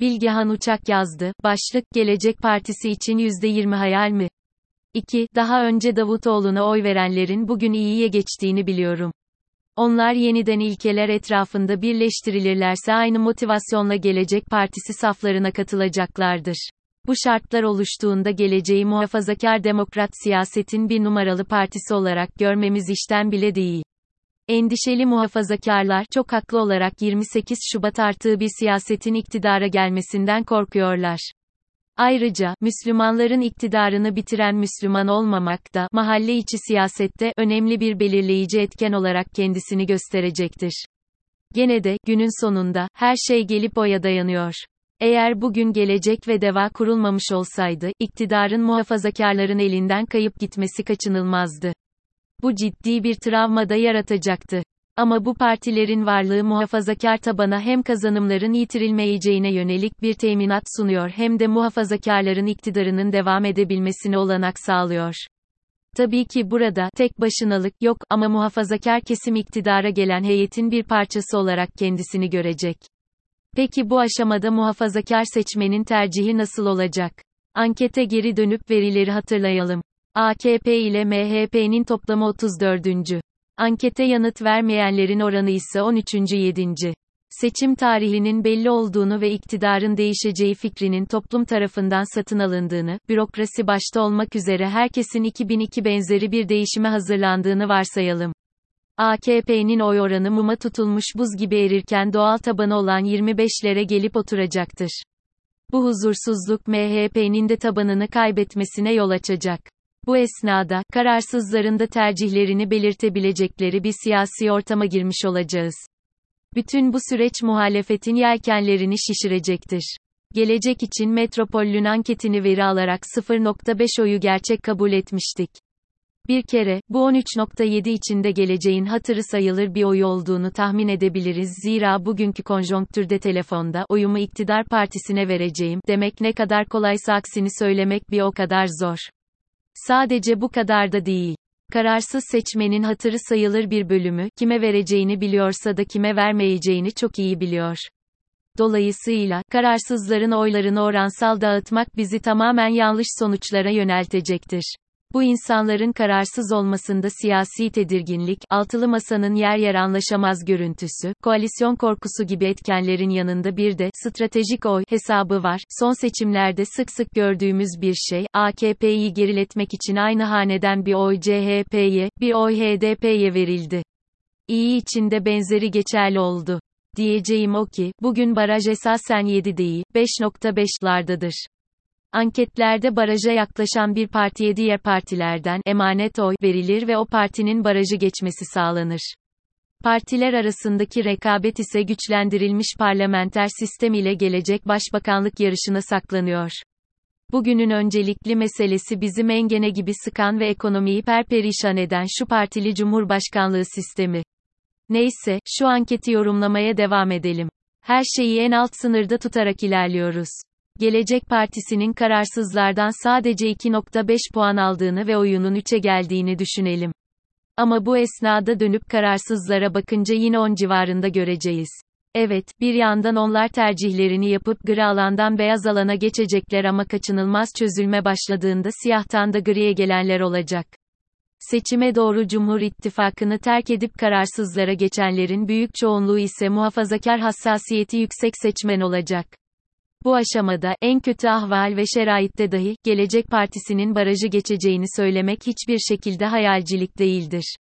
Bilgehan Uçak yazdı. Başlık, Gelecek Partisi için %20 hayal mi? 2. Daha önce Davutoğlu'na oy verenlerin bugün iyiye geçtiğini biliyorum. Onlar yeniden ilkeler etrafında birleştirilirlerse aynı motivasyonla Gelecek Partisi saflarına katılacaklardır. Bu şartlar oluştuğunda geleceği muhafazakar demokrat siyasetin bir numaralı partisi olarak görmemiz işten bile değil. Endişeli muhafazakarlar çok haklı olarak 28 Şubat artığı bir siyasetin iktidara gelmesinden korkuyorlar. Ayrıca, Müslümanların iktidarını bitiren Müslüman olmamak da, mahalle içi siyasette, önemli bir belirleyici etken olarak kendisini gösterecektir. Gene de, günün sonunda, her şey gelip oya dayanıyor. Eğer bugün gelecek ve deva kurulmamış olsaydı, iktidarın muhafazakarların elinden kayıp gitmesi kaçınılmazdı. Bu ciddi bir travma da yaratacaktı. Ama bu partilerin varlığı muhafazakar tabana hem kazanımların yitirilmeyeceğine yönelik bir teminat sunuyor hem de muhafazakarların iktidarının devam edebilmesine olanak sağlıyor. Tabii ki burada tek başınalık yok ama muhafazakar kesim iktidara gelen heyetin bir parçası olarak kendisini görecek. Peki bu aşamada muhafazakar seçmenin tercihi nasıl olacak? Ankete geri dönüp verileri hatırlayalım. AKP ile MHP'nin toplamı 34. Ankete yanıt vermeyenlerin oranı ise 13. 7. Seçim tarihinin belli olduğunu ve iktidarın değişeceği fikrinin toplum tarafından satın alındığını, bürokrasi başta olmak üzere herkesin 2002 benzeri bir değişime hazırlandığını varsayalım. AKP'nin oy oranı muma tutulmuş buz gibi erirken doğal tabanı olan 25'lere gelip oturacaktır. Bu huzursuzluk MHP'nin de tabanını kaybetmesine yol açacak. Bu esnada, kararsızların da tercihlerini belirtebilecekleri bir siyasi ortama girmiş olacağız. Bütün bu süreç muhalefetin yelkenlerini şişirecektir. Gelecek için Metropol'ün anketini veri alarak 0.5 oyu gerçek kabul etmiştik. Bir kere, bu 13.7 içinde geleceğin hatırı sayılır bir oy olduğunu tahmin edebiliriz zira bugünkü konjonktürde telefonda oyumu iktidar partisine vereceğim demek ne kadar kolaysa aksini söylemek bir o kadar zor. Sadece bu kadar da değil. Kararsız seçmenin hatırı sayılır bir bölümü, kime vereceğini biliyorsa da kime vermeyeceğini çok iyi biliyor. Dolayısıyla, kararsızların oylarını oransal dağıtmak bizi tamamen yanlış sonuçlara yöneltecektir. Bu insanların kararsız olmasında siyasi tedirginlik, altılı masanın yer yer anlaşamaz görüntüsü, koalisyon korkusu gibi etkenlerin yanında bir de stratejik oy hesabı var. Son seçimlerde sık sık gördüğümüz bir şey, AKP'yi geriletmek için aynı haneden bir oy CHP'ye, bir oy HDP'ye verildi. İyi içinde benzeri geçerli oldu. Diyeceğim o ki, bugün baraj esasen 7 değil, 5.5'lardadır. Anketlerde baraja yaklaşan bir partiye diğer partilerden emanet oy verilir ve o partinin barajı geçmesi sağlanır. Partiler arasındaki rekabet ise güçlendirilmiş parlamenter sistem ile gelecek başbakanlık yarışına saklanıyor. Bugünün öncelikli meselesi bizim mengene gibi sıkan ve ekonomiyi perperişan eden şu partili cumhurbaşkanlığı sistemi. Neyse, şu anketi yorumlamaya devam edelim. Her şeyi en alt sınırda tutarak ilerliyoruz. Gelecek Partisi'nin kararsızlardan sadece 2.5 puan aldığını ve oyunun 3'e geldiğini düşünelim. Ama bu esnada dönüp kararsızlara bakınca yine 10 civarında göreceğiz. Evet, bir yandan onlar tercihlerini yapıp gri alandan beyaz alana geçecekler ama kaçınılmaz çözülme başladığında siyahtan da griye gelenler olacak. Seçime doğru Cumhur İttifakı'nı terk edip kararsızlara geçenlerin büyük çoğunluğu ise muhafazakar hassasiyeti yüksek seçmen olacak. Bu aşamada, en kötü ahval ve şeraitte dahi, Gelecek Partisi'nin barajı geçeceğini söylemek hiçbir şekilde hayalcilik değildir.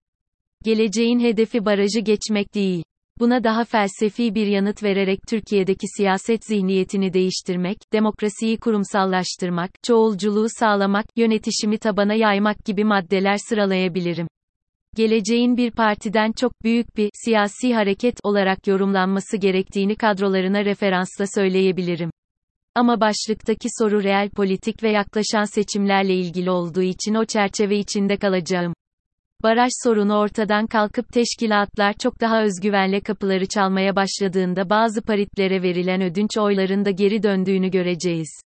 Geleceğin hedefi barajı geçmek değil. Buna daha felsefi bir yanıt vererek Türkiye'deki siyaset zihniyetini değiştirmek, demokrasiyi kurumsallaştırmak, çoğulculuğu sağlamak, yönetişimi tabana yaymak gibi maddeler sıralayabilirim. Geleceğin bir partiden çok büyük bir siyasi hareket olarak yorumlanması gerektiğini kadrolarına referansla söyleyebilirim. Ama başlıktaki soru reel politik ve yaklaşan seçimlerle ilgili olduğu için o çerçeve içinde kalacağım. Baraj sorunu ortadan kalkıp teşkilatlar çok daha özgüvenle kapıları çalmaya başladığında bazı paritlere verilen ödünç oyların da geri döndüğünü göreceğiz.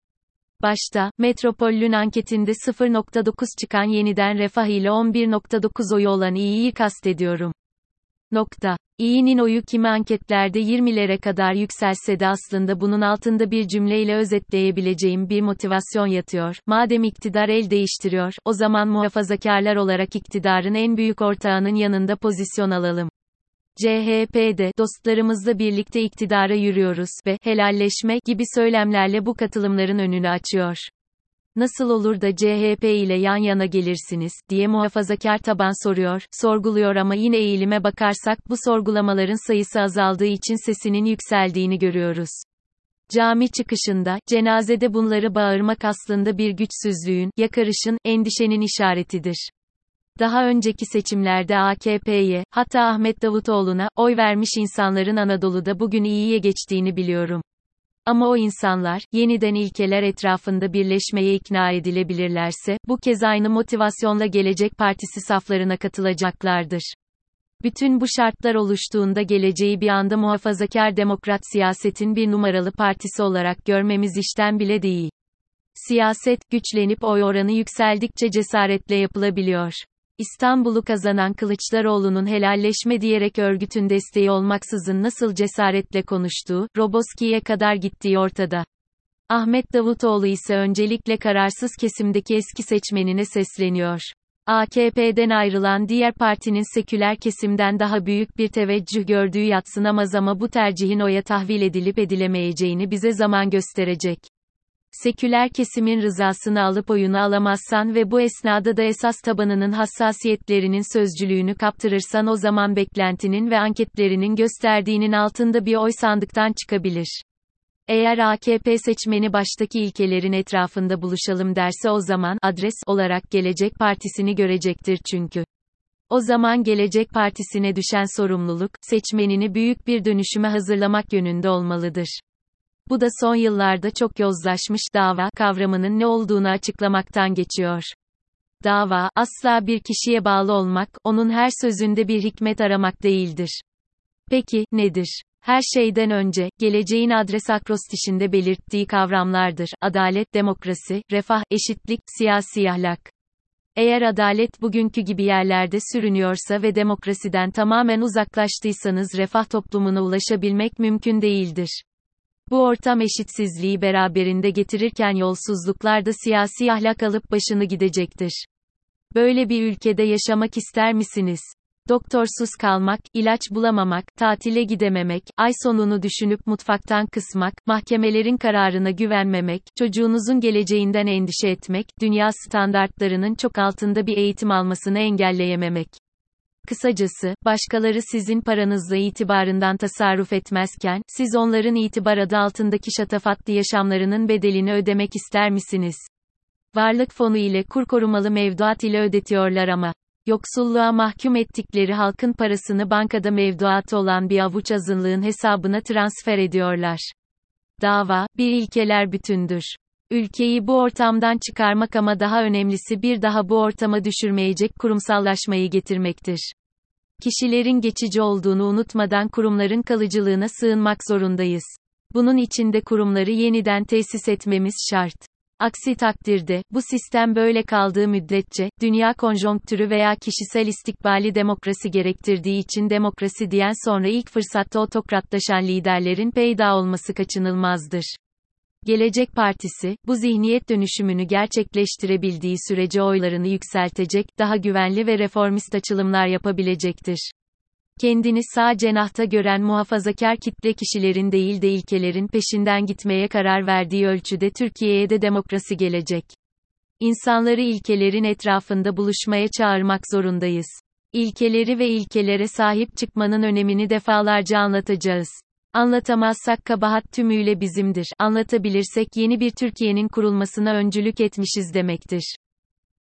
Başta, Metropol'ün anketinde 0.9 çıkan yeniden refah ile 11.9 oyu olan İyi'yi kastediyorum. Nokta. İyinin oyu kimi anketlerde 20'lere kadar yükselse de aslında bunun altında bir cümleyle özetleyebileceğim bir motivasyon yatıyor. Madem iktidar el değiştiriyor, o zaman muhafazakarlar olarak iktidarın en büyük ortağının yanında pozisyon alalım. CHP'de dostlarımızla birlikte iktidara yürüyoruz ve helalleşme gibi söylemlerle bu katılımların önünü açıyor. Nasıl olur da CHP ile yan yana gelirsiniz, diye muhafazakar taban soruyor, sorguluyor ama yine eğilime bakarsak bu sorgulamaların sayısı azaldığı için sesinin yükseldiğini görüyoruz. Cami çıkışında, cenazede bunları bağırmak aslında bir güçsüzlüğün, yakarışın, endişenin işaretidir. Daha önceki seçimlerde AKP'ye, hatta Ahmet Davutoğlu'na, oy vermiş insanların Anadolu'da bugün iyiye geçtiğini biliyorum. Ama o insanlar, yeniden ilkeler etrafında birleşmeye ikna edilebilirlerse, bu kez aynı motivasyonla Gelecek Partisi saflarına katılacaklardır. Bütün bu şartlar oluştuğunda geleceği bir anda muhafazakar demokrat siyasetin bir numaralı partisi olarak görmemiz işten bile değil. Siyaset, güçlenip oy oranı yükseldikçe cesaretle yapılabiliyor. İstanbul'u kazanan Kılıçdaroğlu'nun helalleşme diyerek örgütün desteği olmaksızın nasıl cesaretle konuştuğu, Roboski'ye kadar gittiği ortada. Ahmet Davutoğlu ise öncelikle kararsız kesimdeki eski seçmenine sesleniyor. AKP'den ayrılan diğer partinin seküler kesimden daha büyük bir teveccüh gördüğü yatsınamaz ama bu tercihin oya tahvil edilip edilemeyeceğini bize zaman gösterecek. Seküler kesimin rızasını alıp oyunu alamazsan ve bu esnada da esas tabanının hassasiyetlerinin sözcülüğünü kaptırırsan o zaman beklentinin ve anketlerinin gösterdiğinin altında bir oy sandıktan çıkabilir. Eğer AKP seçmeni baştaki ilkelerin etrafında buluşalım derse o zaman adres olarak Gelecek Partisi'ni görecektir çünkü. O zaman Gelecek Partisi'ne düşen sorumluluk, seçmenini büyük bir dönüşüme hazırlamak yönünde olmalıdır. Bu da son yıllarda çok yozlaşmış dava kavramının ne olduğunu açıklamaktan geçiyor. Dava, asla bir kişiye bağlı olmak, onun her sözünde bir hikmet aramak değildir. Peki, nedir? Her şeyden önce, geleceğin adres akrostişinde belirttiği kavramlardır. Adalet, demokrasi, refah, eşitlik, siyasi ahlak. Eğer adalet bugünkü gibi yerlerde sürünüyorsa ve demokrasiden tamamen uzaklaştıysanız refah toplumuna ulaşabilmek mümkün değildir. Bu ortam eşitsizliği beraberinde getirirken yolsuzluklar da siyasi ahlak alıp başını gidecektir. Böyle bir ülkede yaşamak ister misiniz? Doktorsuz kalmak, ilaç bulamamak, tatile gidememek, ay sonunu düşünüp mutfaktan kısmak, mahkemelerin kararına güvenmemek, çocuğunuzun geleceğinden endişe etmek, dünya standartlarının çok altında bir eğitim almasını engelleyememek. Kısacası, başkaları sizin paranızla itibarından tasarruf etmezken, siz onların itibar adı altındaki şatafatlı yaşamlarının bedelini ödemek ister misiniz? Varlık fonu ile kur korumalı mevduat ile ödetiyorlar ama. Yoksulluğa mahkum ettikleri halkın parasını bankada mevduatı olan bir avuç azınlığın hesabına transfer ediyorlar. Dava, bir ilkeler bütündür. Ülkeyi bu ortamdan çıkarmak ama daha önemlisi bir daha bu ortama düşürmeyecek kurumsallaşmayı getirmektir. Kişilerin geçici olduğunu unutmadan kurumların kalıcılığına sığınmak zorundayız. Bunun için de kurumları yeniden tesis etmemiz şart. Aksi takdirde, bu sistem böyle kaldığı müddetçe, dünya konjonktürü veya kişisel istikbali demokrasi gerektirdiği için demokrasi diyen sonra ilk fırsatta otokratlaşan liderlerin peyda olması kaçınılmazdır. Gelecek Partisi, bu zihniyet dönüşümünü gerçekleştirebildiği sürece oylarını yükseltecek, daha güvenli ve reformist açılımlar yapabilecektir. Kendini sağ cenahta gören muhafazakar kitle kişilerin değil de ilkelerin peşinden gitmeye karar verdiği ölçüde Türkiye'ye de demokrasi gelecek. İnsanları ilkelerin etrafında buluşmaya çağırmak zorundayız. İlkeleri ve ilkelere sahip çıkmanın önemini defalarca anlatacağız. Anlatamazsak kabahat tümüyle bizimdir. Anlatabilirsek yeni bir Türkiye'nin kurulmasına öncülük etmişiz demektir.